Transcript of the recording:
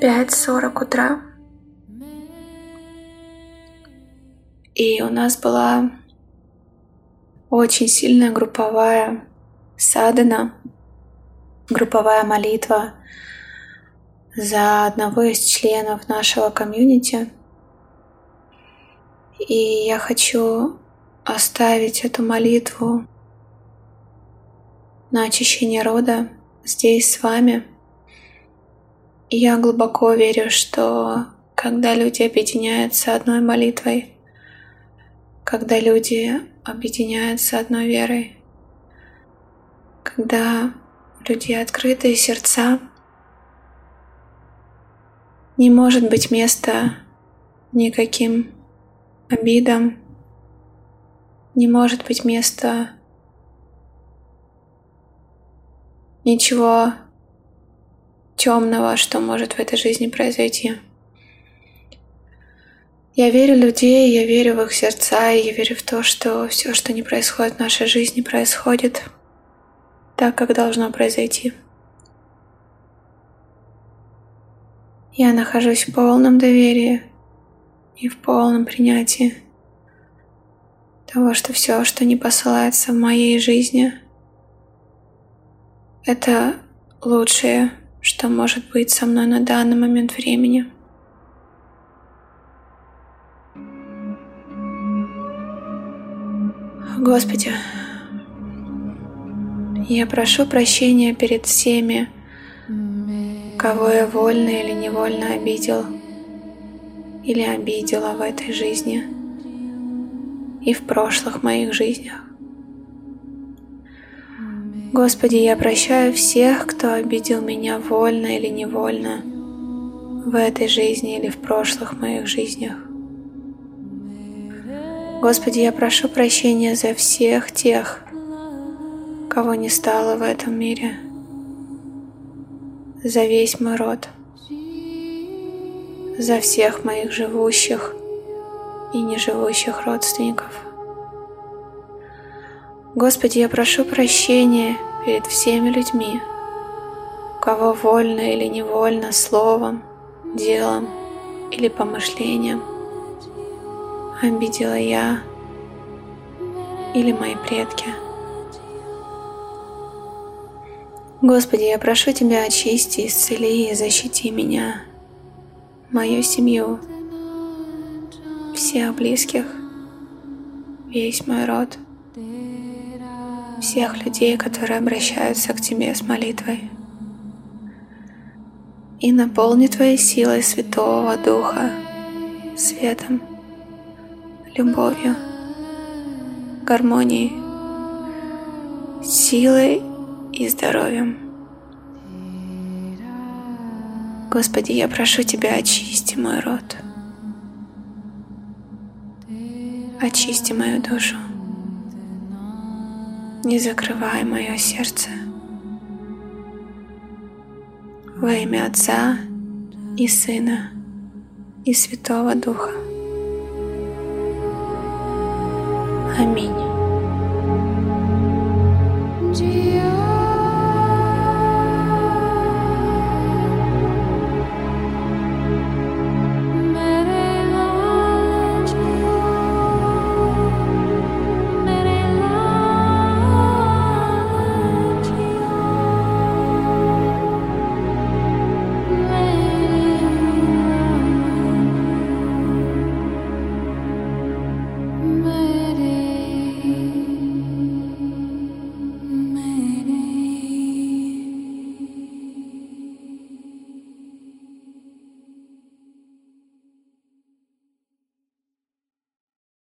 Пять сорок утра. И у нас была очень сильная групповая садана, групповая молитва за одного из членов нашего комьюнити. И я хочу оставить эту молитву на очищение рода здесь с вами. И я глубоко верю, что когда люди объединяются одной молитвой, когда люди объединяются одной верой, когда у людей открытые сердца, не может быть места никаким обидам, не может быть места ничего темного, что может в этой жизни произойти. Я верю в людей, я верю в их сердца, и я верю в то, что все, что не происходит в нашей жизни, происходит так, как должно произойти. Я нахожусь в полном доверии и в полном принятии того, что все, что не посылается в моей жизни, это лучшее, что может быть со мной на данный момент времени. Господи, я прошу прощения перед всеми, кого я вольно или невольно обидел или обидела в этой жизни и в прошлых моих жизнях. Господи, я прощаю всех, кто обидел меня вольно или невольно в этой жизни или в прошлых моих жизнях. Господи, я прошу прощения за всех тех, кого не стало в этом мире, за весь мой род, за всех моих живущих и неживущих родственников. Господи, я прошу прощения перед всеми людьми, кого вольно или невольно словом, делом или помышлением – обидела я или мои предки. Господи, я прошу Тебя очисти, исцели и защити меня, мою семью, всех близких, весь мой род, всех людей, которые обращаются к Тебе с молитвой. И наполни Твоей силой Святого Духа, светом, любовью, гармонией, силой и здоровьем. Господи, я прошу Тебя, очисти мой род, очисти мою душу, не закрывай мое сердце. Во имя Отца и Сына и Святого Духа. Аминь.